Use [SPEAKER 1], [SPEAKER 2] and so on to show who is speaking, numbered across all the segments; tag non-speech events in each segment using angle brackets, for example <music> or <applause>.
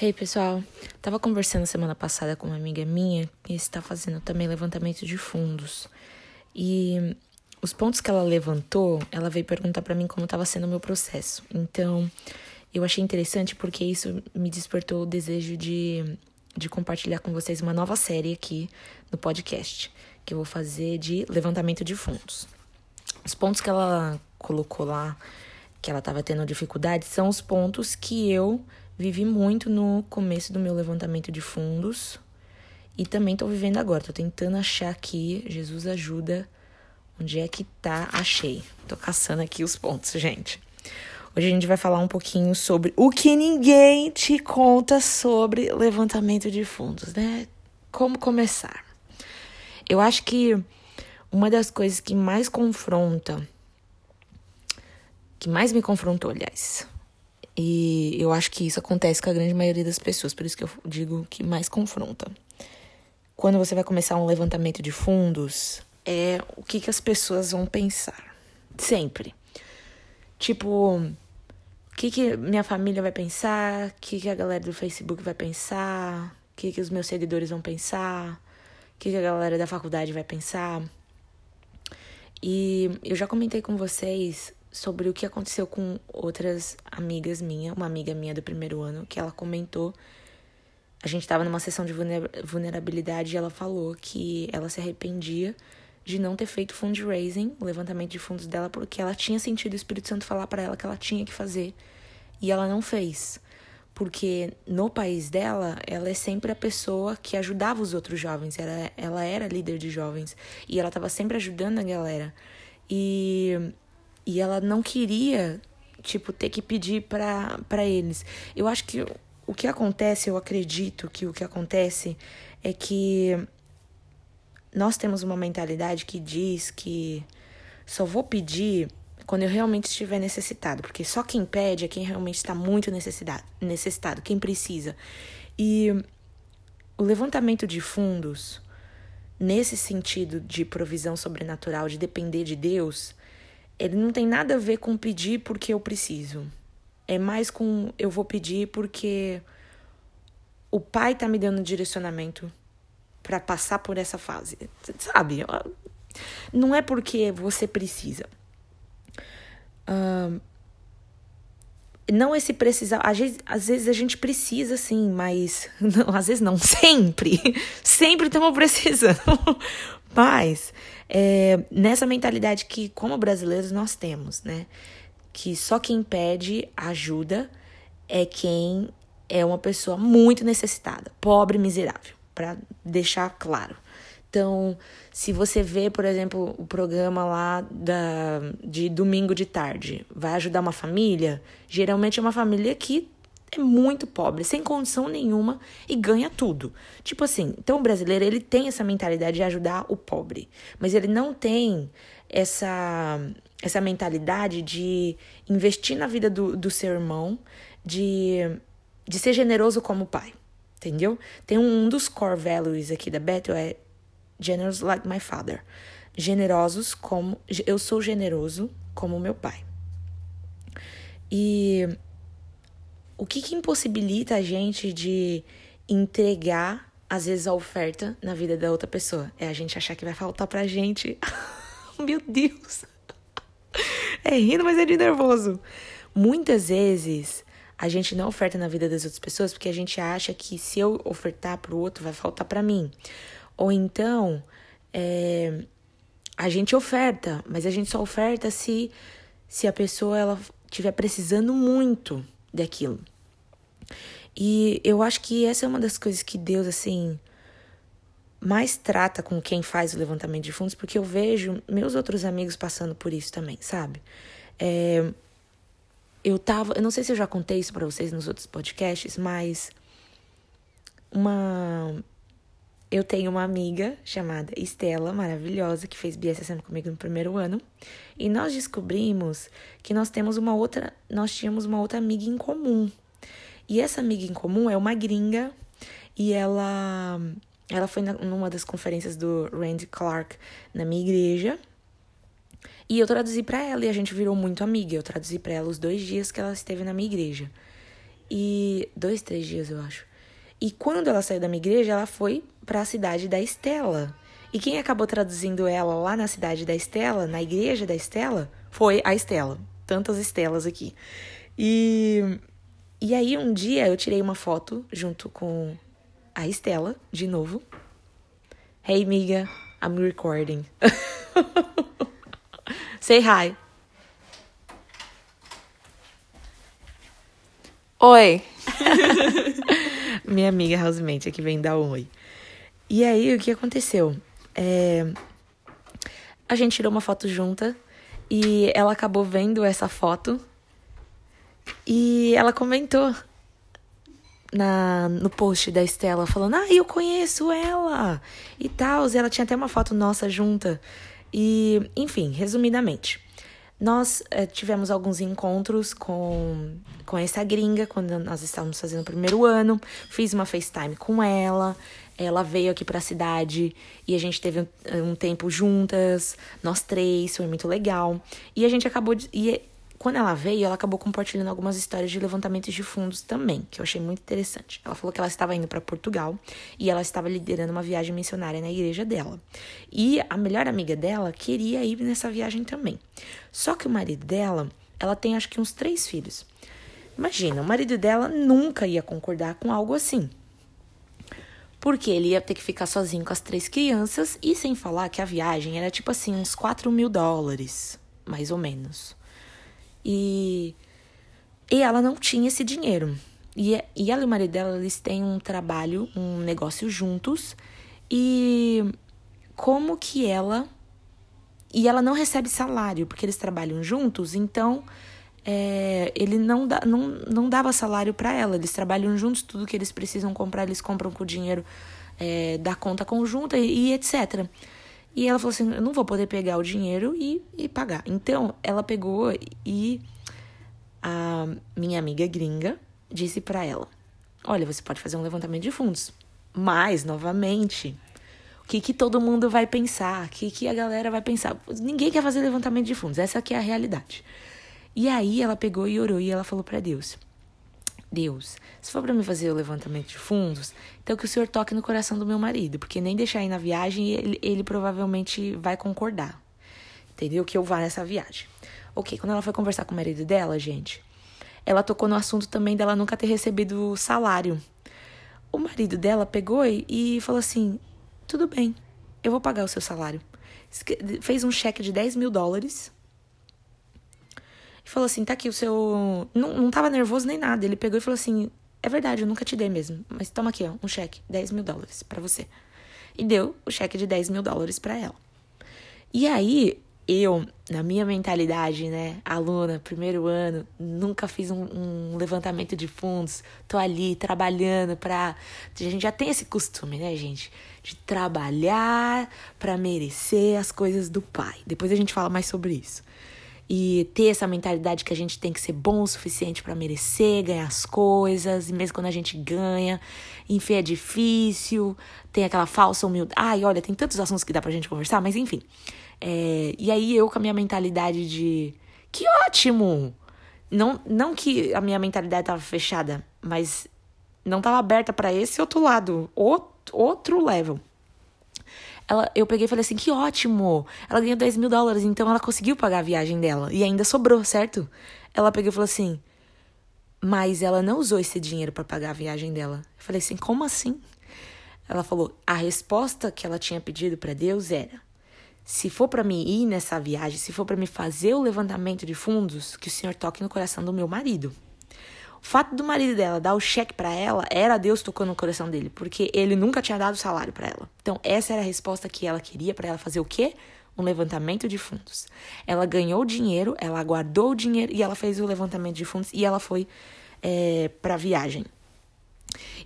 [SPEAKER 1] Hey pessoal, tava conversando semana passada com uma amiga minha que está fazendo também levantamento de fundos. E os pontos que ela levantou, ela veio perguntar para mim como estava sendo o meu processo. Então, eu achei interessante porque isso me despertou o desejo de, de compartilhar com vocês uma nova série aqui no podcast, que eu vou fazer de levantamento de fundos. Os pontos que ela colocou lá, que ela estava tendo dificuldade, são os pontos que eu Vivi muito no começo do meu levantamento de fundos e também tô vivendo agora. Tô tentando achar aqui, Jesus ajuda, onde é que tá? Achei. Tô caçando aqui os pontos, gente. Hoje a gente vai falar um pouquinho sobre o que ninguém te conta sobre levantamento de fundos, né? Como começar? Eu acho que uma das coisas que mais confronta, que mais me confrontou, aliás, e eu acho que isso acontece com a grande maioria das pessoas, por isso que eu digo que mais confronta. Quando você vai começar um levantamento de fundos, é o que, que as pessoas vão pensar. Sempre. Tipo, o que, que minha família vai pensar? O que, que a galera do Facebook vai pensar? O que, que os meus seguidores vão pensar? O que, que a galera da faculdade vai pensar? E eu já comentei com vocês sobre o que aconteceu com outras amigas minhas, uma amiga minha do primeiro ano, que ela comentou. A gente estava numa sessão de vulnerabilidade e ela falou que ela se arrependia de não ter feito fundraising, o levantamento de fundos dela, porque ela tinha sentido o Espírito Santo falar para ela que ela tinha que fazer e ela não fez. Porque no país dela, ela é sempre a pessoa que ajudava os outros jovens, ela, ela era líder de jovens e ela estava sempre ajudando a galera. E e ela não queria, tipo, ter que pedir para eles. Eu acho que o que acontece, eu acredito que o que acontece é que nós temos uma mentalidade que diz que só vou pedir quando eu realmente estiver necessitado, porque só quem pede é quem realmente está muito necessitado, necessitado, quem precisa. E o levantamento de fundos, nesse sentido de provisão sobrenatural, de depender de Deus, ele não tem nada a ver com pedir porque eu preciso. É mais com eu vou pedir porque o pai tá me dando direcionamento para passar por essa fase. Sabe? Não é porque você precisa. Não esse precisar. Às vezes, às vezes a gente precisa sim, mas. <laughs> Não, às vezes não, <laughs> sempre. Sempre estamos precisando. Mas é, nessa mentalidade que, como brasileiros, nós temos, né? Que só quem pede ajuda é quem é uma pessoa muito necessitada, pobre, miserável, para deixar claro. Então, se você vê, por exemplo, o programa lá da, de domingo de tarde, vai ajudar uma família, geralmente é uma família que é muito pobre, sem condição nenhuma e ganha tudo. Tipo assim, então o brasileiro ele tem essa mentalidade de ajudar o pobre, mas ele não tem essa essa mentalidade de investir na vida do, do seu irmão, de, de ser generoso como pai, entendeu? Tem um, um dos core values aqui da Bethel é generous like my father. Generosos como eu sou generoso como meu pai. E o que, que impossibilita a gente de entregar, às vezes, a oferta na vida da outra pessoa? É a gente achar que vai faltar pra gente. <laughs> Meu Deus! É rindo, mas é de nervoso. Muitas vezes a gente não oferta na vida das outras pessoas porque a gente acha que se eu ofertar pro outro vai faltar para mim. Ou então é, a gente oferta, mas a gente só oferta se se a pessoa ela estiver precisando muito daquilo. E eu acho que essa é uma das coisas que Deus, assim, mais trata com quem faz o levantamento de fundos, porque eu vejo meus outros amigos passando por isso também, sabe? É, eu tava. Eu não sei se eu já contei isso para vocês nos outros podcasts, mas. Uma. Eu tenho uma amiga chamada Estela, maravilhosa, que fez BSSM comigo no primeiro ano. E nós descobrimos que nós temos uma outra. Nós tínhamos uma outra amiga em comum. E essa amiga em comum é uma gringa e ela ela foi numa das conferências do Randy Clark na minha igreja. E eu traduzi para ela e a gente virou muito amiga. Eu traduzi para ela os dois dias que ela esteve na minha igreja. E dois, três dias, eu acho. E quando ela saiu da minha igreja, ela foi para a cidade da Estela. E quem acabou traduzindo ela lá na cidade da Estela, na igreja da Estela, foi a Estela. Tantas Estelas aqui. E, e aí um dia eu tirei uma foto junto com a Estela, de novo. Hey, amiga, I'm recording. <laughs> Say hi.
[SPEAKER 2] Oi. <laughs>
[SPEAKER 1] Minha amiga Housemate aqui vem dar um oi. E aí, o que aconteceu? É... A gente tirou uma foto junta e ela acabou vendo essa foto e ela comentou na, no post da Estela, falando: Ah, eu conheço ela e tal. Ela tinha até uma foto nossa junta. E, enfim, resumidamente, nós é, tivemos alguns encontros com, com essa gringa quando nós estávamos fazendo o primeiro ano. Fiz uma FaceTime com ela. Ela veio aqui para a cidade e a gente teve um, um, tempo juntas, nós três, foi muito legal. E a gente acabou de. E quando ela veio, ela acabou compartilhando algumas histórias de levantamentos de fundos também, que eu achei muito interessante. Ela falou que ela estava indo para Portugal e ela estava liderando uma viagem missionária na igreja dela. E a melhor amiga dela queria ir nessa viagem também. Só que o marido dela, ela tem acho que uns três filhos. Imagina, o marido dela nunca ia concordar com algo assim. Porque ele ia ter que ficar sozinho com as três crianças e sem falar que a viagem era tipo assim, uns 4 mil dólares, mais ou menos. E, e ela não tinha esse dinheiro. E, e ela e o marido dela, eles têm um trabalho, um negócio juntos. E como que ela. E ela não recebe salário, porque eles trabalham juntos, então é, ele não, dá, não, não dava salário para ela. Eles trabalham juntos, tudo que eles precisam comprar, eles compram com o dinheiro é, da conta conjunta e, e etc. E ela falou assim: eu não vou poder pegar o dinheiro e, e pagar. Então, ela pegou e a minha amiga gringa disse para ela: Olha, você pode fazer um levantamento de fundos. Mas, novamente, o que, que todo mundo vai pensar? O que, que a galera vai pensar? Ninguém quer fazer levantamento de fundos. Essa aqui é a realidade. E aí ela pegou e orou e ela falou para Deus: Deus, se for para me fazer o levantamento de fundos, então que o Senhor toque no coração do meu marido, porque nem deixar ir na viagem, ele, ele provavelmente vai concordar. Entendeu? Que eu vá nessa viagem. Ok, quando ela foi conversar com o marido dela, gente, ela tocou no assunto também dela nunca ter recebido salário. O marido dela pegou e falou assim: tudo bem, eu vou pagar o seu salário. Fez um cheque de 10 mil dólares e falou assim: tá aqui o seu. Não, não tava nervoso nem nada. Ele pegou e falou assim: é verdade, eu nunca te dei mesmo. Mas toma aqui, ó, um cheque, 10 mil dólares para você. E deu o cheque de 10 mil dólares para ela. E aí, eu, na minha mentalidade, né, aluna, primeiro ano, nunca fiz um, um, levantamento de fundos, tô ali trabalhando pra. A gente já tem esse costume, né, gente? De trabalhar para merecer as coisas do pai. Depois a gente fala mais sobre isso e ter essa mentalidade que a gente tem que ser bom o suficiente para merecer ganhar as coisas, e mesmo quando a gente ganha, enfim, é difícil, tem aquela falsa humildade. Ai, olha, tem tantos assuntos que dá pra gente conversar, mas enfim. É, e aí eu com a minha mentalidade de que ótimo! Não, não que a minha mentalidade tava fechada, mas não tava aberta para esse outro lado, outro, outro level. Ela, eu peguei e falei assim: que ótimo! Ela ganhou 10 mil dólares, então ela conseguiu pagar a viagem dela. E ainda sobrou, certo? Ela pegou e falou assim: mas ela não usou esse dinheiro para pagar a viagem dela. Eu falei assim: como assim? Ela falou: a resposta que ela tinha pedido para Deus era: se for para me ir nessa viagem, se for para me fazer o levantamento de fundos, que o Senhor toque no coração do meu marido. O fato do marido dela dar o cheque para ela era Deus tocando no coração dele, porque ele nunca tinha dado salário para ela. Então, essa era a resposta que ela queria para ela fazer o quê? Um levantamento de fundos. Ela ganhou dinheiro, ela guardou o dinheiro e ela fez o levantamento de fundos e ela foi é, para viagem.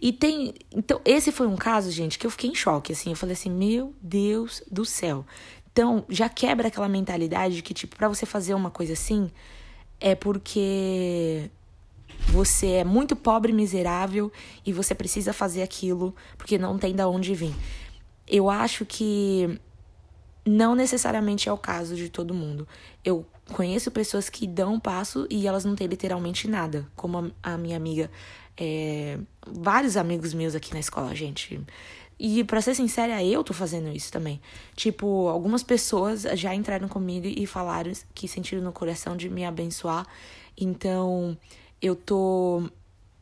[SPEAKER 1] E tem. Então, esse foi um caso, gente, que eu fiquei em choque. Assim, eu falei assim: meu Deus do céu. Então, já quebra aquela mentalidade que, tipo, para você fazer uma coisa assim, é porque você é muito pobre, miserável e você precisa fazer aquilo porque não tem da onde vir. Eu acho que não necessariamente é o caso de todo mundo. Eu conheço pessoas que dão um passo e elas não têm literalmente nada, como a, minha amiga. É, vários amigos meus aqui na escola, gente. E para ser sincera, eu tô fazendo isso também. Tipo, algumas pessoas já entraram comigo e falaram que sentiram no coração de me abençoar. Então, eu tô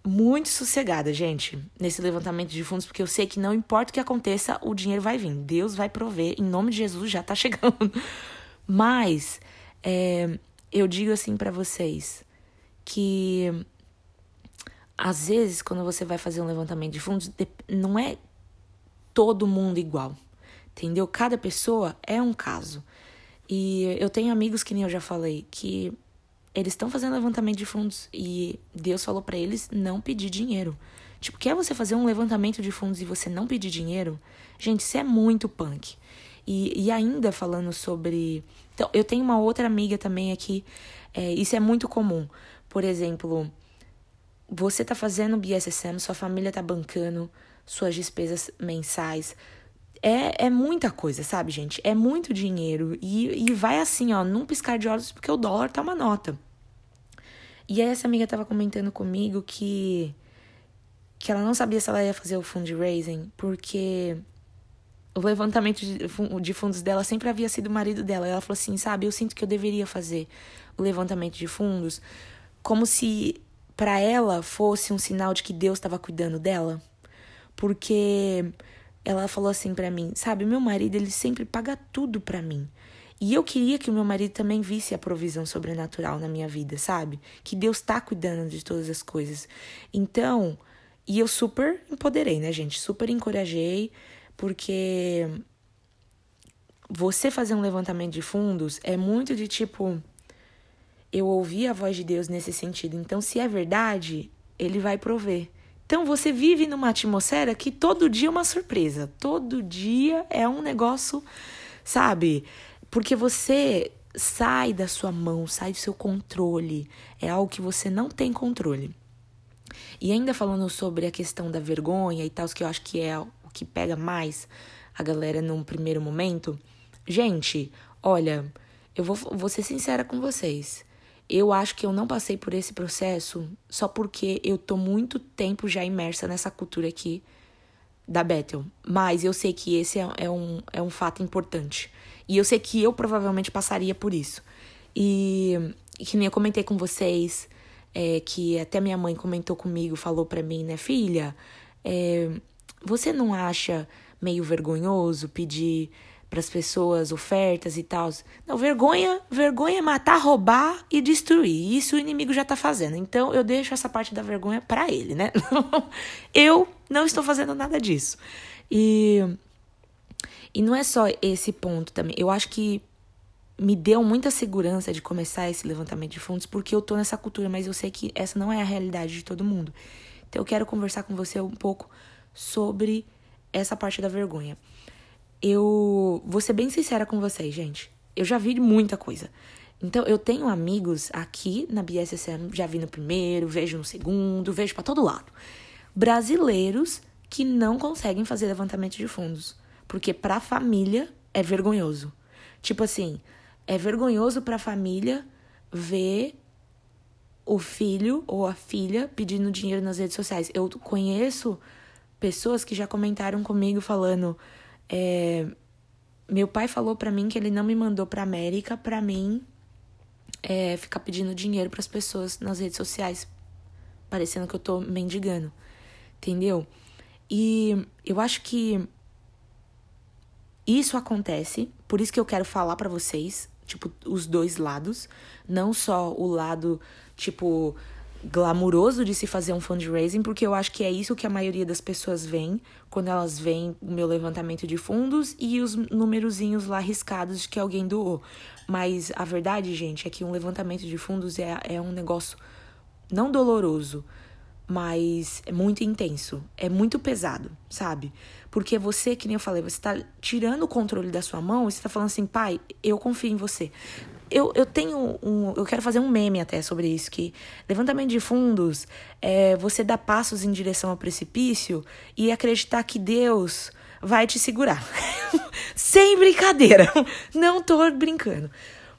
[SPEAKER 1] muito sossegada, gente, nesse levantamento de fundos, porque eu sei que não importa o que aconteça, o dinheiro vai vir. Deus vai prover, em nome de Jesus já tá <laughs> chegando. Mas é, eu digo assim para vocês que às vezes quando você vai fazer um levantamento de fundos, não é todo mundo igual. Entendeu? Cada pessoa é um caso. E eu tenho amigos que nem eu já falei que eles estão fazendo levantamento de fundos e Deus falou para eles não pedir dinheiro. Tipo, quer você fazer um levantamento de fundos e você não pedir dinheiro? Gente, isso é muito punk. E, e ainda falando sobre. Então, eu tenho uma outra amiga também aqui. É, isso é muito comum. Por exemplo, você tá fazendo BSSM, sua família tá bancando suas despesas mensais. É, é muita coisa, sabe, gente? É muito dinheiro. E, e vai assim, ó, num piscar de olhos, porque o dólar tá uma nota. E aí essa amiga tava comentando comigo que que ela não sabia se ela ia fazer o fundraising, porque o levantamento de fundos dela sempre havia sido o marido dela. Ela falou assim, sabe, eu sinto que eu deveria fazer o levantamento de fundos como se para ela fosse um sinal de que Deus estava cuidando dela, porque ela falou assim para mim, sabe, meu marido ele sempre paga tudo para mim. E eu queria que o meu marido também visse a provisão sobrenatural na minha vida, sabe? Que Deus tá cuidando de todas as coisas. Então, e eu super empoderei, né, gente? Super encorajei, porque você fazer um levantamento de fundos é muito de tipo eu ouvi a voz de Deus nesse sentido. Então, se é verdade, ele vai prover. Então você vive numa atmosfera que todo dia é uma surpresa. Todo dia é um negócio, sabe? Porque você sai da sua mão, sai do seu controle. É algo que você não tem controle. E ainda falando sobre a questão da vergonha e tal, que eu acho que é o que pega mais a galera num primeiro momento. Gente, olha, eu vou, vou ser sincera com vocês. Eu acho que eu não passei por esse processo só porque eu tô muito tempo já imersa nessa cultura aqui da Bethel. Mas eu sei que esse é, é, um, é um fato importante. E eu sei que eu provavelmente passaria por isso. E, e que nem eu comentei com vocês, é, que até minha mãe comentou comigo, falou pra mim, né, filha, é, você não acha meio vergonhoso pedir para as pessoas ofertas e tal. Não, vergonha, vergonha é matar, roubar e destruir. Isso o inimigo já tá fazendo. Então eu deixo essa parte da vergonha para ele, né? <laughs> eu não estou fazendo nada disso. E e não é só esse ponto também. Eu acho que me deu muita segurança de começar esse levantamento de fundos porque eu tô nessa cultura, mas eu sei que essa não é a realidade de todo mundo. Então eu quero conversar com você um pouco sobre essa parte da vergonha eu vou ser bem sincera com vocês, gente. Eu já vi muita coisa. Então, eu tenho amigos aqui na BSSM, já vi no primeiro, vejo no segundo, vejo para todo lado. Brasileiros que não conseguem fazer levantamento de fundos, porque para a família é vergonhoso. Tipo assim, é vergonhoso para a família ver o filho ou a filha pedindo dinheiro nas redes sociais. Eu conheço pessoas que já comentaram comigo falando: é, meu pai falou para mim que ele não me mandou para América para mim é, ficar pedindo dinheiro para as pessoas nas redes sociais, parecendo que eu tô mendigando, entendeu? E eu acho que isso acontece, por isso que eu quero falar para vocês, tipo, os dois lados, não só o lado, tipo, glamuroso de se fazer um fundraising, porque eu acho que é isso que a maioria das pessoas vem quando elas veem o meu levantamento de fundos e os numerozinhos lá riscados de que alguém doou. Mas a verdade, gente, é que um levantamento de fundos é, é um negócio não doloroso, mas é muito intenso, é muito pesado, sabe? Porque você, que nem eu falei, você tá tirando o controle da sua mão e você tá falando assim, pai, eu confio em você. Eu, eu tenho um. Eu quero fazer um meme até sobre isso, que levantamento de fundos é você dar passos em direção ao precipício e acreditar que Deus vai te segurar. <laughs> Sem brincadeira. <laughs> Não tô brincando.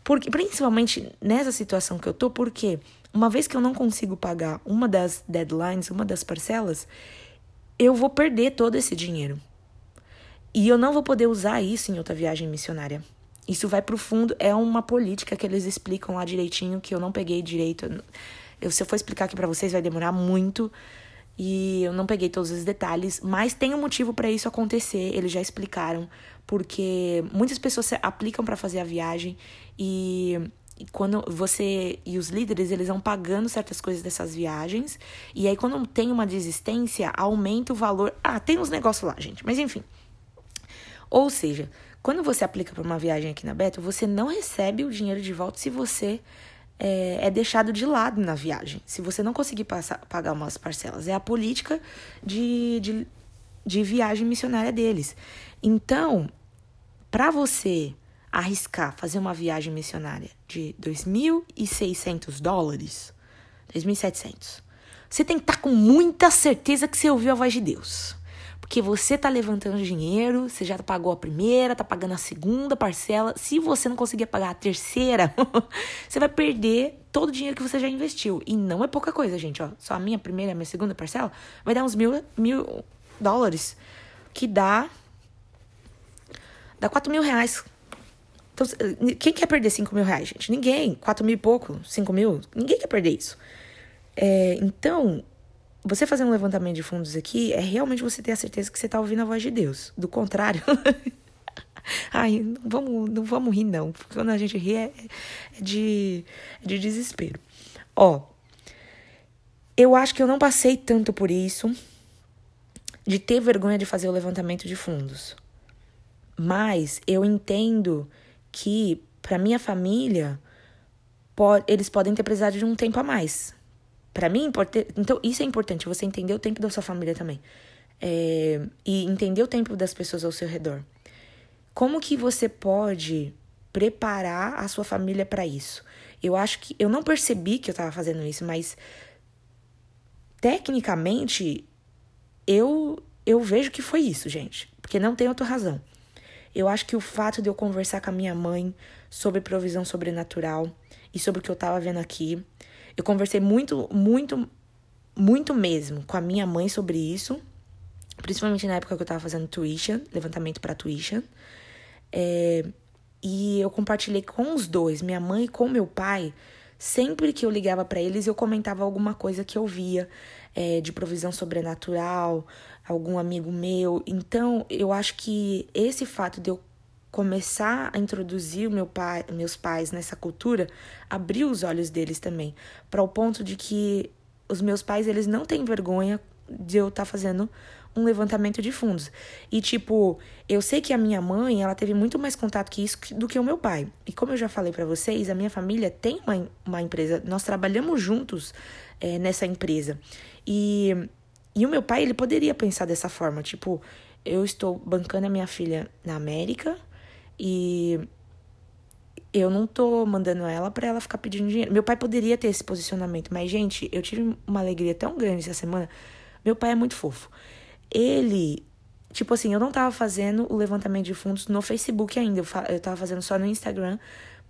[SPEAKER 1] Porque, principalmente nessa situação que eu tô, porque uma vez que eu não consigo pagar uma das deadlines, uma das parcelas, eu vou perder todo esse dinheiro. E eu não vou poder usar isso em outra viagem missionária. Isso vai pro fundo, é uma política que eles explicam lá direitinho, que eu não peguei direito. Eu, se eu for explicar aqui para vocês, vai demorar muito. E eu não peguei todos os detalhes, mas tem um motivo para isso acontecer, eles já explicaram, porque muitas pessoas aplicam para fazer a viagem e quando você e os líderes eles vão pagando certas coisas dessas viagens. E aí quando tem uma desistência aumenta o valor. Ah tem uns negócios lá gente. Mas enfim. Ou seja quando você aplica para uma viagem aqui na Beto você não recebe o dinheiro de volta se você é, é, deixado de lado na viagem. Se você não conseguir passar, pagar umas parcelas. É a política de, de, de viagem missionária deles. Então para você arriscar fazer uma viagem missionária de 2.600 dólares, 2.700, você tem que estar tá com muita certeza que você ouviu a voz de Deus. Porque você tá levantando dinheiro, você já pagou a primeira, tá pagando a segunda parcela. Se você não conseguir pagar a terceira, <laughs> você vai perder todo o dinheiro que você já investiu. E não é pouca coisa, gente. Ó, só a minha primeira, a minha segunda parcela vai dar uns mil, mil dólares. Que dá. Dá 4 mil reais então, quem quer perder 5 mil reais, gente? Ninguém. 4 mil e pouco, 5 mil, ninguém quer perder isso. É, então, você fazer um levantamento de fundos aqui é realmente você ter a certeza que você está ouvindo a voz de Deus. Do contrário. <laughs> Ai, não vamos, não vamos rir, não. Porque quando a gente ri é, é de, é de desespero. Ó, eu acho que eu não passei tanto por isso de ter vergonha de fazer o levantamento de fundos. Mas eu entendo que para minha família eles podem ter precisado de um tempo a mais. Para mim, então isso é importante, você entender o tempo da sua família também. É, e entender o tempo das pessoas ao seu redor. Como que você pode preparar a sua família para isso? Eu acho que eu não percebi que eu estava fazendo isso, mas tecnicamente eu eu vejo que foi isso, gente, porque não tem outra razão. Eu acho que o fato de eu conversar com a minha mãe sobre provisão sobrenatural e sobre o que eu tava vendo aqui, eu conversei muito, muito, muito mesmo com a minha mãe sobre isso, principalmente na época que eu tava fazendo tuition, levantamento para tuition. É, e eu compartilhei com os dois, minha mãe e com meu pai, sempre que eu ligava para eles, eu comentava alguma coisa que eu via é, de provisão sobrenatural, algum amigo meu. Então, eu acho que esse fato de eu começar a introduzir meu pai, meus pais nessa cultura abriu os olhos deles também, para o ponto de que os meus pais eles não têm vergonha de eu estar tá fazendo um levantamento de fundos. E tipo, eu sei que a minha mãe, ela teve muito mais contato que isso do que o meu pai. E como eu já falei para vocês, a minha família tem uma, uma empresa, nós trabalhamos juntos é, nessa empresa. E e o meu pai, ele poderia pensar dessa forma, tipo, eu estou bancando a minha filha na América e eu não tô mandando ela para ela ficar pedindo dinheiro. Meu pai poderia ter esse posicionamento, mas gente, eu tive uma alegria tão grande essa semana. Meu pai é muito fofo. Ele, tipo assim, eu não tava fazendo o levantamento de fundos no Facebook ainda, eu, eu tava fazendo só no Instagram,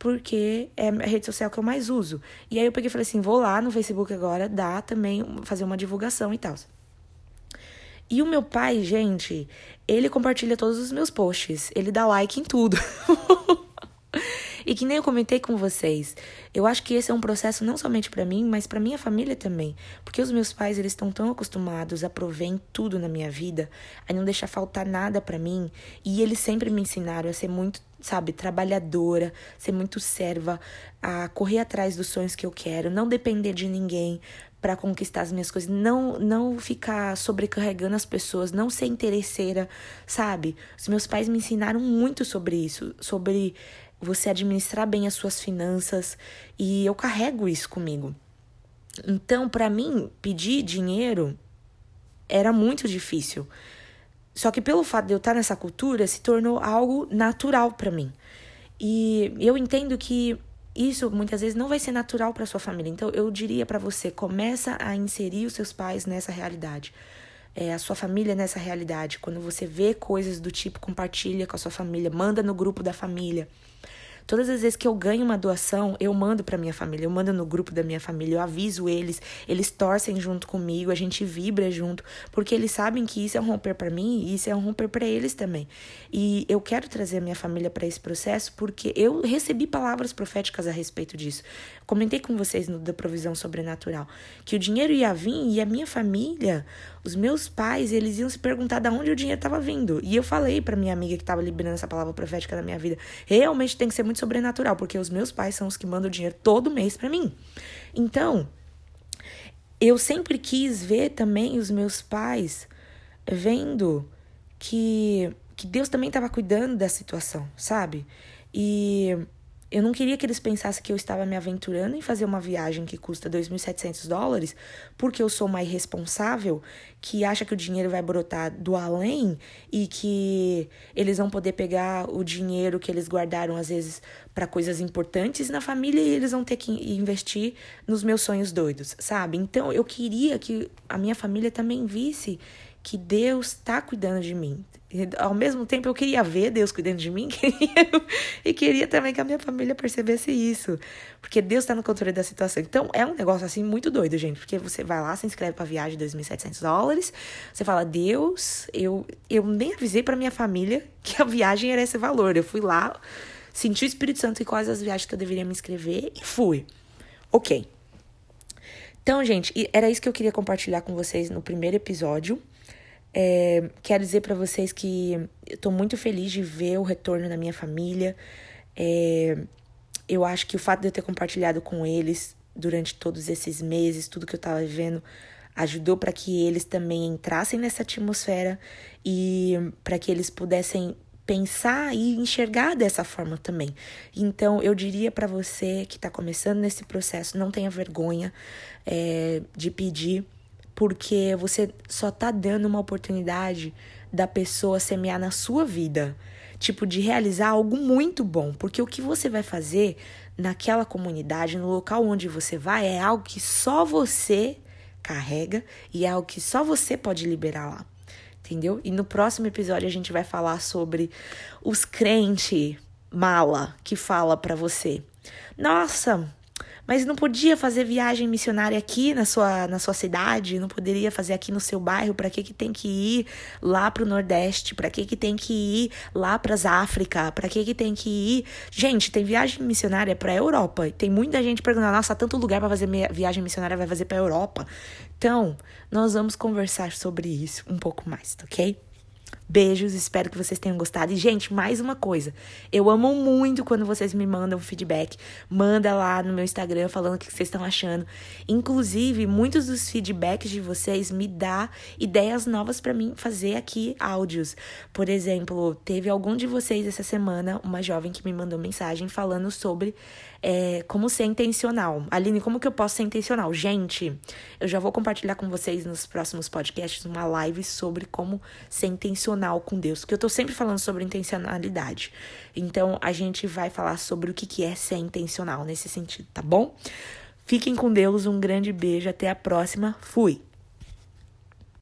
[SPEAKER 1] porque é a rede social que eu mais uso. E aí eu peguei e falei assim, vou lá no Facebook agora, dá também fazer uma divulgação e tal. E o meu pai, gente, ele compartilha todos os meus posts. Ele dá like em tudo. <laughs> e que nem eu comentei com vocês, eu acho que esse é um processo não somente para mim, mas para minha família também, porque os meus pais eles estão tão acostumados a prover em tudo na minha vida, a não deixar faltar nada para mim, e eles sempre me ensinaram a ser muito, sabe, trabalhadora, ser muito serva, a correr atrás dos sonhos que eu quero, não depender de ninguém, para conquistar as minhas coisas, não não ficar sobrecarregando as pessoas, não ser interesseira, sabe? Os meus pais me ensinaram muito sobre isso, sobre você administrar bem as suas finanças e eu carrego isso comigo. Então, para mim, pedir dinheiro era muito difícil. Só que pelo fato de eu estar nessa cultura, se tornou algo natural para mim. E eu entendo que isso muitas vezes não vai ser natural para sua família. Então eu diria para você, começa a inserir os seus pais nessa realidade. É, a sua família nessa realidade. Quando você vê coisas do tipo, compartilha com a sua família, manda no grupo da família. Todas as vezes que eu ganho uma doação, eu mando para minha família, eu mando no grupo da minha família, eu aviso eles, eles torcem junto comigo, a gente vibra junto, porque eles sabem que isso é um romper para mim e isso é um romper para eles também. E eu quero trazer a minha família para esse processo porque eu recebi palavras proféticas a respeito disso. Comentei com vocês no da provisão sobrenatural que o dinheiro ia vir e a minha família, os meus pais, eles iam se perguntar de onde o dinheiro estava vindo. E eu falei para minha amiga que estava liberando essa palavra profética na minha vida, realmente tem que ser muito sobrenatural, porque os meus pais são os que mandam dinheiro todo mês para mim. Então, eu sempre quis ver também os meus pais vendo que que Deus também estava cuidando da situação, sabe? E eu não queria que eles pensassem que eu estava me aventurando em fazer uma viagem que custa 2.700 dólares, porque eu sou uma irresponsável que acha que o dinheiro vai brotar do além e que eles vão poder pegar o dinheiro que eles guardaram às vezes para coisas importantes na família e eles vão ter que investir nos meus sonhos doidos, sabe? Então eu queria que a minha família também visse que Deus está cuidando de mim. Ao mesmo tempo, eu queria ver Deus cuidando de mim <laughs> queria, e queria também que a minha família percebesse isso. Porque Deus está no controle da situação. Então, é um negócio assim muito doido, gente. Porque você vai lá, se inscreve para viagem de 2.700 dólares. Você fala, Deus, eu, eu nem avisei para minha família que a viagem era esse valor. Eu fui lá, senti o Espírito Santo e quais as viagens que eu deveria me inscrever e fui. Ok. Então, gente, era isso que eu queria compartilhar com vocês no primeiro episódio. É, quero dizer para vocês que eu tô muito feliz de ver o retorno da minha família. É, eu acho que o fato de eu ter compartilhado com eles durante todos esses meses, tudo que eu tava vivendo, ajudou para que eles também entrassem nessa atmosfera e para que eles pudessem pensar e enxergar dessa forma também. Então, eu diria para você que está começando nesse processo, não tenha vergonha é, de pedir porque você só tá dando uma oportunidade da pessoa semear na sua vida, tipo de realizar algo muito bom, porque o que você vai fazer naquela comunidade, no local onde você vai, é algo que só você carrega e é algo que só você pode liberar lá. Entendeu? E no próximo episódio a gente vai falar sobre os crentes mala que fala para você: "Nossa, mas não podia fazer viagem missionária aqui na sua, na sua cidade, não poderia fazer aqui no seu bairro, para que que tem que ir lá pro Nordeste, para que que tem que ir lá para as África, para que que tem que ir? Gente, tem viagem missionária para Europa. Tem muita gente perguntando: "Nossa, tanto lugar para fazer viagem missionária vai fazer para Europa?". Então, nós vamos conversar sobre isso um pouco mais, OK? Beijos, espero que vocês tenham gostado. E, gente, mais uma coisa. Eu amo muito quando vocês me mandam feedback. Manda lá no meu Instagram falando o que vocês estão achando. Inclusive, muitos dos feedbacks de vocês me dá ideias novas para mim fazer aqui áudios. Por exemplo, teve algum de vocês essa semana, uma jovem que me mandou mensagem falando sobre é, como ser intencional. Aline, como que eu posso ser intencional? Gente, eu já vou compartilhar com vocês nos próximos podcasts uma live sobre como ser intencional com Deus, porque eu tô sempre falando sobre intencionalidade. Então, a gente vai falar sobre o que é ser intencional nesse sentido, tá bom? Fiquem com Deus, um grande beijo, até a próxima. Fui!